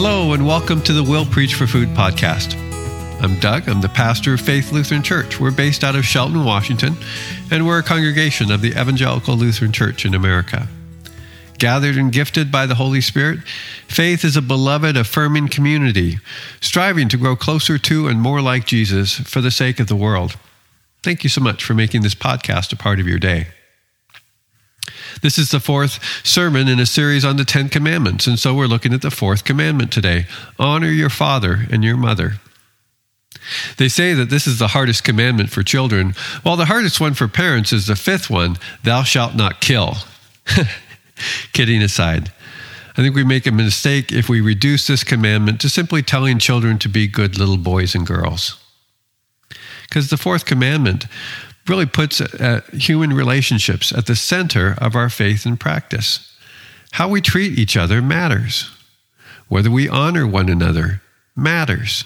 Hello, and welcome to the Will Preach for Food podcast. I'm Doug. I'm the pastor of Faith Lutheran Church. We're based out of Shelton, Washington, and we're a congregation of the Evangelical Lutheran Church in America. Gathered and gifted by the Holy Spirit, Faith is a beloved, affirming community, striving to grow closer to and more like Jesus for the sake of the world. Thank you so much for making this podcast a part of your day. This is the fourth sermon in a series on the Ten Commandments, and so we're looking at the fourth commandment today honor your father and your mother. They say that this is the hardest commandment for children, while the hardest one for parents is the fifth one thou shalt not kill. Kidding aside, I think we make a mistake if we reduce this commandment to simply telling children to be good little boys and girls. Because the fourth commandment really puts uh, human relationships at the center of our faith and practice. How we treat each other matters. Whether we honor one another matters.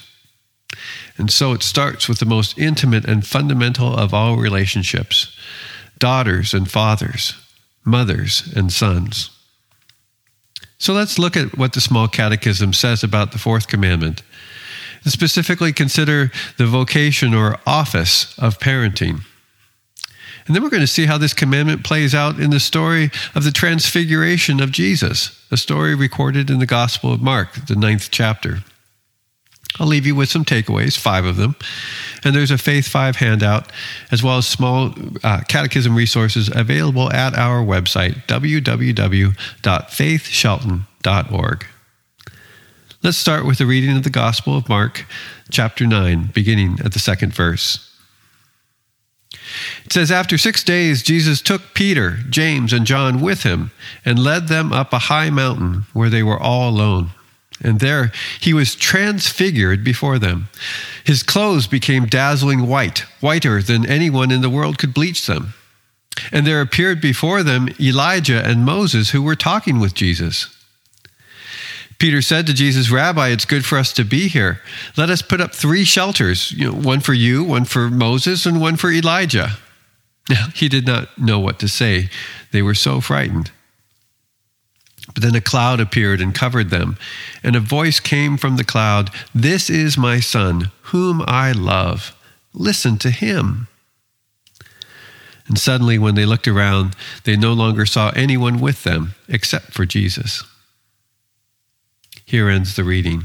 And so it starts with the most intimate and fundamental of all relationships daughters and fathers, mothers and sons. So let's look at what the Small Catechism says about the fourth commandment, and specifically consider the vocation or office of parenting. And then we're going to see how this commandment plays out in the story of the transfiguration of Jesus, a story recorded in the Gospel of Mark, the ninth chapter. I'll leave you with some takeaways, five of them. And there's a Faith 5 handout, as well as small uh, catechism resources available at our website, www.faithshelton.org. Let's start with the reading of the Gospel of Mark, chapter 9, beginning at the second verse. It says, After six days, Jesus took Peter, James, and John with him and led them up a high mountain where they were all alone. And there he was transfigured before them. His clothes became dazzling white, whiter than anyone in the world could bleach them. And there appeared before them Elijah and Moses, who were talking with Jesus. Peter said to Jesus, Rabbi, it's good for us to be here. Let us put up three shelters, you know, one for you, one for Moses, and one for Elijah. Now, he did not know what to say. They were so frightened. But then a cloud appeared and covered them, and a voice came from the cloud This is my son, whom I love. Listen to him. And suddenly, when they looked around, they no longer saw anyone with them except for Jesus. Here ends the reading.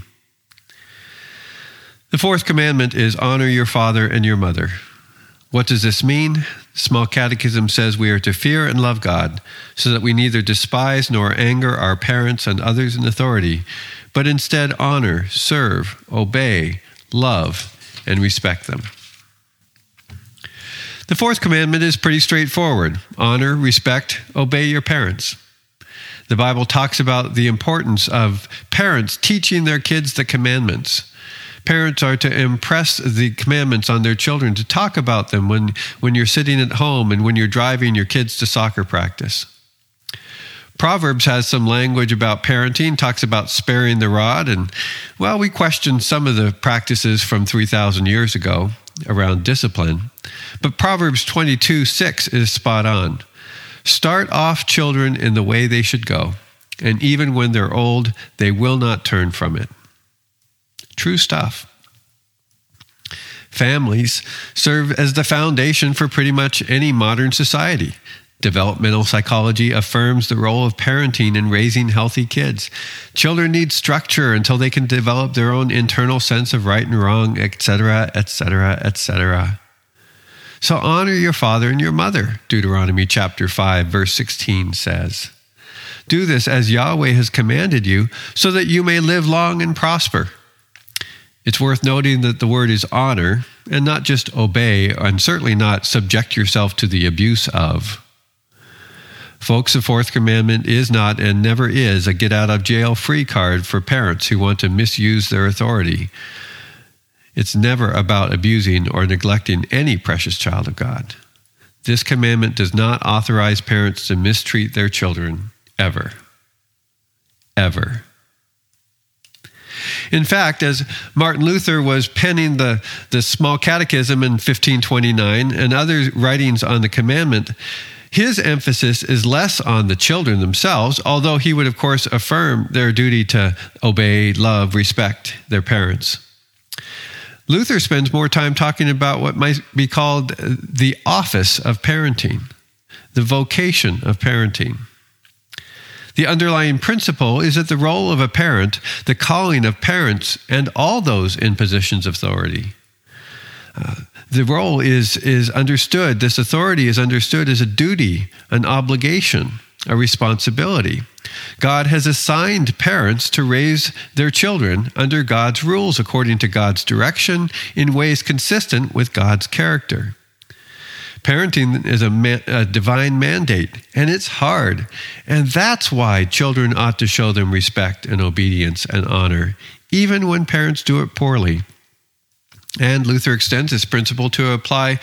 The fourth commandment is honor your father and your mother. What does this mean? Small Catechism says we are to fear and love God so that we neither despise nor anger our parents and others in authority, but instead honor, serve, obey, love, and respect them. The fourth commandment is pretty straightforward honor, respect, obey your parents. The Bible talks about the importance of parents teaching their kids the commandments. Parents are to impress the commandments on their children, to talk about them when, when you're sitting at home and when you're driving your kids to soccer practice. Proverbs has some language about parenting, talks about sparing the rod, and well, we question some of the practices from 3,000 years ago around discipline. But Proverbs 22 6 is spot on. Start off children in the way they should go, and even when they're old, they will not turn from it. True stuff. Families serve as the foundation for pretty much any modern society. Developmental psychology affirms the role of parenting in raising healthy kids. Children need structure until they can develop their own internal sense of right and wrong, etc., etc., etc. So honor your father and your mother, Deuteronomy chapter 5, verse 16 says. Do this as Yahweh has commanded you, so that you may live long and prosper. It's worth noting that the word is honor, and not just obey, and certainly not subject yourself to the abuse of. Folks, the fourth commandment is not and never is a get out of jail free card for parents who want to misuse their authority. It's never about abusing or neglecting any precious child of God. This commandment does not authorize parents to mistreat their children, ever. Ever. In fact, as Martin Luther was penning the, the small catechism in 1529 and other writings on the commandment, His emphasis is less on the children themselves, although he would, of course, affirm their duty to obey, love, respect their parents. Luther spends more time talking about what might be called the office of parenting, the vocation of parenting. The underlying principle is that the role of a parent, the calling of parents, and all those in positions of authority, uh, the role is, is understood, this authority is understood as a duty, an obligation, a responsibility. God has assigned parents to raise their children under God's rules, according to God's direction, in ways consistent with God's character. Parenting is a, a, divine mandate, and it's hard. And that's why children ought to show them respect and obedience and honor, even when parents do it poorly. And Luther extends this principle to apply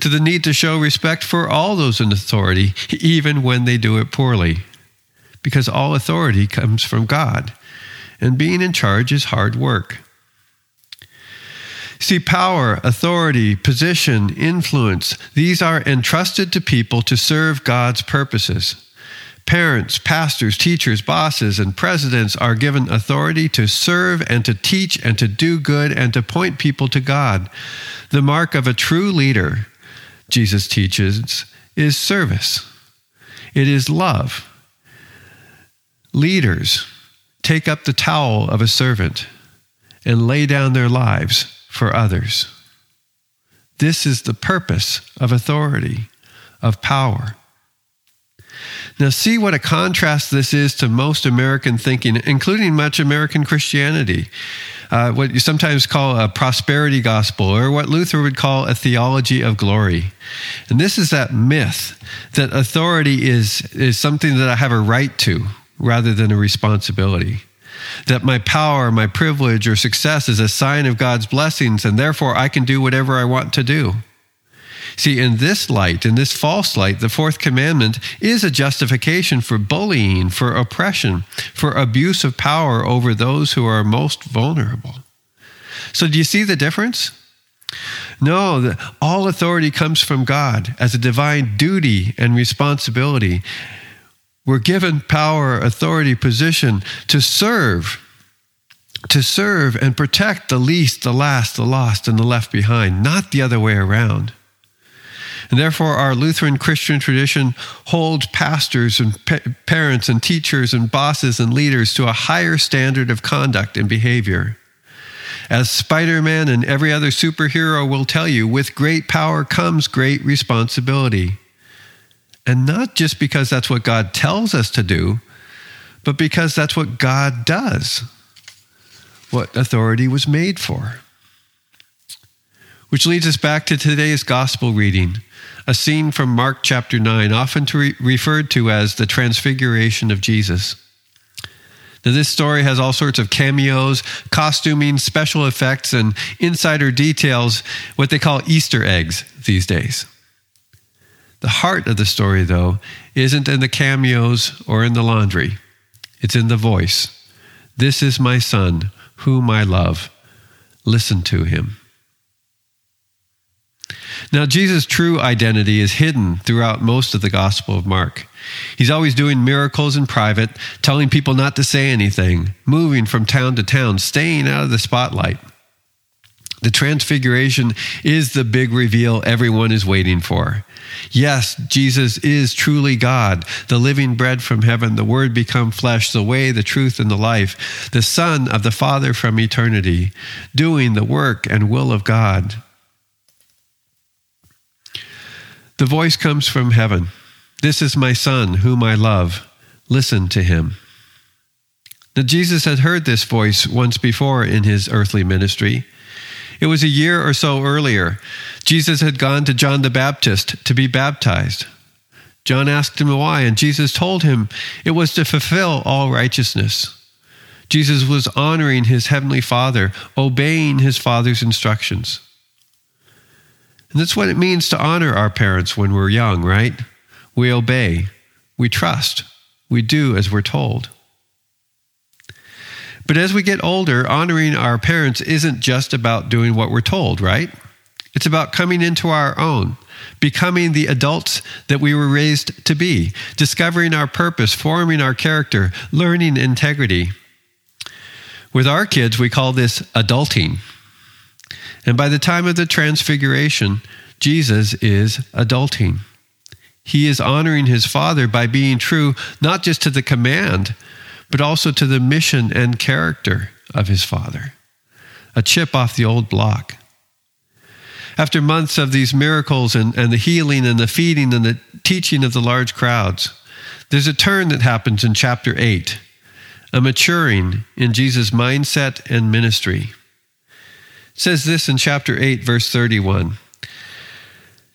to the need to show respect for all those in authority, even when they do it poorly. Because all authority comes from God, and being in charge is hard work. See, power, authority, position, influence, these are entrusted to people to serve God's purposes. Parents, pastors, teachers, bosses, and presidents are given authority to serve and to teach and to do good and to point people to God. The mark of a true leader, Jesus teaches, is service, it is love. Leaders take up the towel of a servant and lay down their lives for others. This is the purpose of authority, of power. Now, see what a contrast this is to most American thinking, including much American Christianity. Uh, what you sometimes call a prosperity gospel, or what Luther would call a theology of glory. And this is that myth that authority is, is something that I have a right to rather than a responsibility. That my power, my privilege, or success is a sign of God's blessings, and therefore I can do whatever I want to do. See, in this light, in this false light, the fourth commandment is a justification for bullying, for oppression, for abuse of power over those who are most vulnerable. So, do you see the difference? No, all authority comes from God as a divine duty and responsibility. We're given power, authority, position to serve, to serve and protect the least, the last, the lost, and the left behind, not the other way around. And therefore, our Lutheran Christian tradition holds pastors and pa- parents and teachers and bosses and leaders to a higher standard of conduct and behavior. As Spider Man and every other superhero will tell you, with great power comes great responsibility. And not just because that's what God tells us to do, but because that's what God does, what authority was made for. Which leads us back to today's gospel reading a scene from Mark chapter 9, often to re- referred to as the transfiguration of Jesus. Now, this story has all sorts of cameos, costuming, special effects, and insider details, what they call Easter eggs these days. The heart of the story, though, isn't in the cameos or in the laundry, it's in the voice. This is my son, whom I love. Listen to him. Now, Jesus' true identity is hidden throughout most of the Gospel of Mark. He's always doing miracles in private, telling people not to say anything, moving from town to town, staying out of the spotlight. The transfiguration is the big reveal everyone is waiting for. Yes, Jesus is truly God, the living bread from heaven, the Word become flesh, the way, the truth, and the life, the Son of the Father from eternity, doing the work and will of God. The voice comes from heaven This is my Son, whom I love. Listen to him. Now, Jesus had heard this voice once before in his earthly ministry. It was a year or so earlier. Jesus had gone to John the Baptist to be baptized. John asked him why, and Jesus told him it was to fulfill all righteousness. Jesus was honoring his heavenly Father, obeying his Father's instructions. And that's what it means to honor our parents when we're young, right? We obey, we trust, we do as we're told. But as we get older, honoring our parents isn't just about doing what we're told, right? It's about coming into our own, becoming the adults that we were raised to be, discovering our purpose, forming our character, learning integrity. With our kids, we call this adulting. And by the time of the transfiguration, Jesus is adulting. He is honoring his Father by being true not just to the command, but also to the mission and character of his Father. A chip off the old block. After months of these miracles and, and the healing and the feeding and the teaching of the large crowds, there's a turn that happens in chapter 8, a maturing in Jesus' mindset and ministry. It says this in chapter 8, verse 31.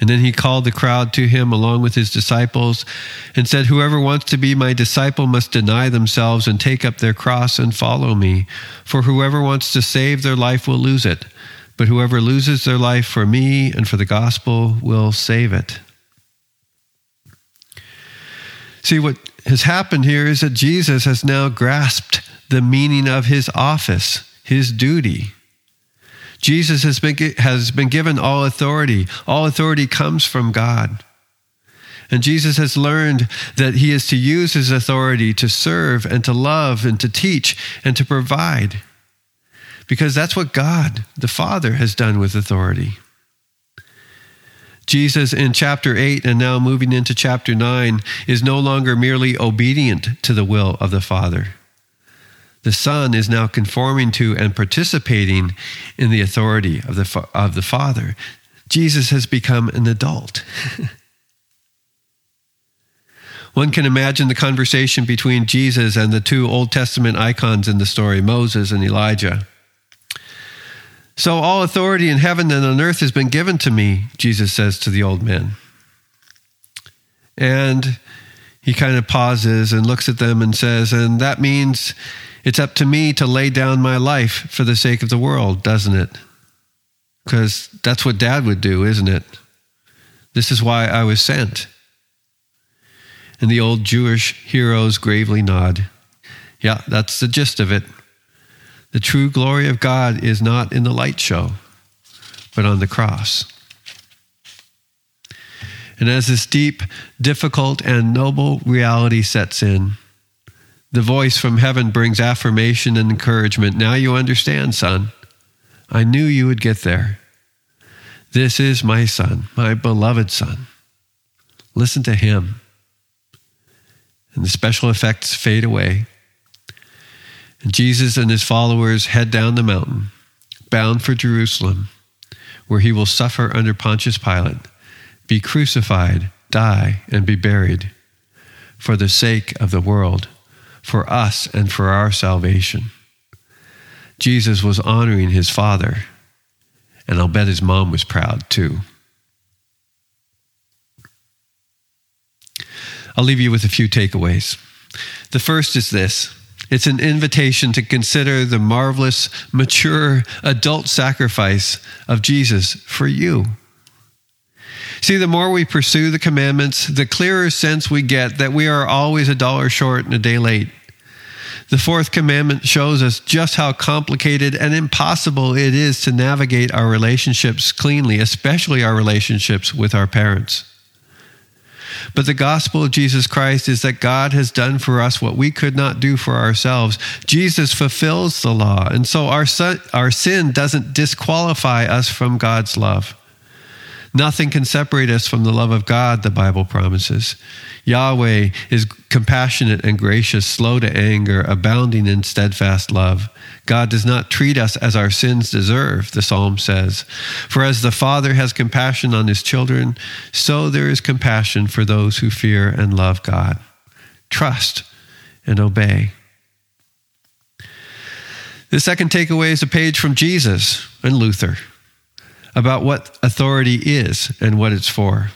And then he called the crowd to him along with his disciples and said, Whoever wants to be my disciple must deny themselves and take up their cross and follow me. For whoever wants to save their life will lose it, but whoever loses their life for me and for the gospel will save it. See, what has happened here is that Jesus has now grasped the meaning of his office, his duty. Jesus has been, has been given all authority. All authority comes from God. And Jesus has learned that he is to use his authority to serve and to love and to teach and to provide. Because that's what God, the Father, has done with authority. Jesus in chapter 8 and now moving into chapter 9 is no longer merely obedient to the will of the Father the Son is now conforming to and participating in the authority of the, of the Father. Jesus has become an adult. One can imagine the conversation between Jesus and the two Old Testament icons in the story, Moses and Elijah. So, all authority in heaven and on earth has been given to me, Jesus says to the old men. And he kind of pauses and looks at them and says, And that means it's up to me to lay down my life for the sake of the world, doesn't it? Because that's what dad would do, isn't it? This is why I was sent. And the old Jewish heroes gravely nod. Yeah, that's the gist of it. The true glory of God is not in the light show, but on the cross. And as this deep, difficult, and noble reality sets in, the voice from heaven brings affirmation and encouragement. Now you understand, son. I knew you would get there. This is my son, my beloved son. Listen to him. And the special effects fade away. And Jesus and his followers head down the mountain, bound for Jerusalem, where he will suffer under Pontius Pilate, be crucified, die, and be buried for the sake of the world for us and for our salvation. Jesus was honoring his father, and I'll bet his mom was proud too. I'll leave you with a few takeaways. The first is this it's an invitation to consider the marvelous, mature, adult sacrifice of Jesus for you. See, the more we pursue the commandments, the clearer sense we get that we are always a dollar short and a day late. The fourth commandment shows us just how complicated and impossible it is to navigate our relationships cleanly, especially our relationships with our parents. But the gospel of Jesus Christ is that God has done for us what we could not do for ourselves. Jesus fulfills the law, and so our, our sin doesn't disqualify us from God's love. Nothing can separate us from the love of God, the Bible promises. Yahweh is compassionate and gracious, slow to anger, abounding in steadfast love. God does not treat us as our sins deserve, the psalm says. For as the Father has compassion on his children, so there is compassion for those who fear and love God. Trust and obey. The second takeaway is a page from Jesus and Luther about what authority is and what it's for.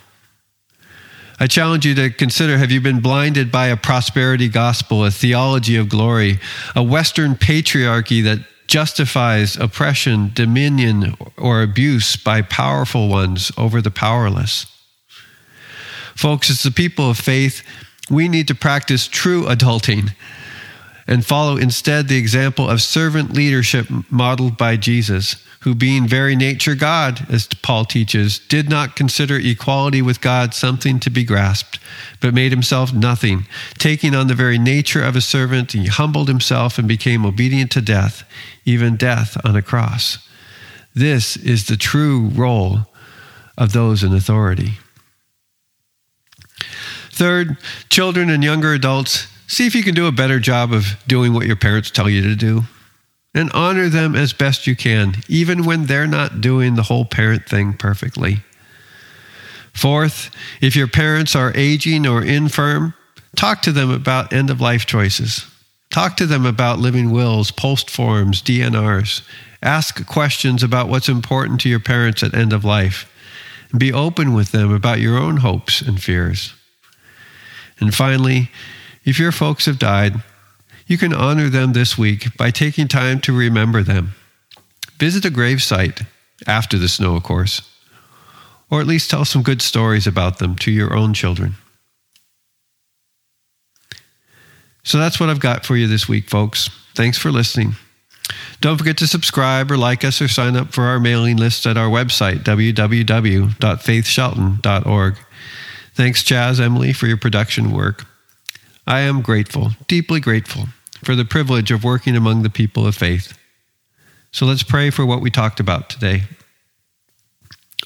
I challenge you to consider have you been blinded by a prosperity gospel, a theology of glory, a Western patriarchy that justifies oppression, dominion, or abuse by powerful ones over the powerless? Folks, as the people of faith, we need to practice true adulting and follow instead the example of servant leadership modeled by Jesus, who, being very nature God, as Paul teaches, did not consider equality with God something to be grasped, but made himself nothing. Taking on the very nature of a servant, he humbled himself and became obedient to death, even death on a cross. This is the true role of those in authority. Third, children and younger adults See if you can do a better job of doing what your parents tell you to do. And honor them as best you can, even when they're not doing the whole parent thing perfectly. Fourth, if your parents are aging or infirm, talk to them about end of life choices. Talk to them about living wills, POLST forms, DNRs. Ask questions about what's important to your parents at end of life. Be open with them about your own hopes and fears. And finally, if your folks have died, you can honor them this week by taking time to remember them. Visit a gravesite, after the snow, of course, or at least tell some good stories about them to your own children. So that's what I've got for you this week, folks. Thanks for listening. Don't forget to subscribe or like us or sign up for our mailing list at our website, www.faithshelton.org. Thanks, Chaz, Emily, for your production work. I am grateful, deeply grateful, for the privilege of working among the people of faith. So let's pray for what we talked about today.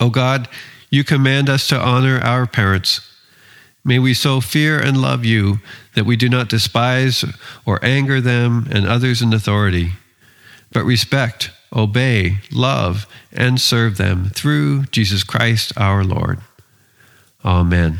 Oh God, you command us to honor our parents. May we so fear and love you that we do not despise or anger them and others in authority, but respect, obey, love, and serve them through Jesus Christ our Lord. Amen.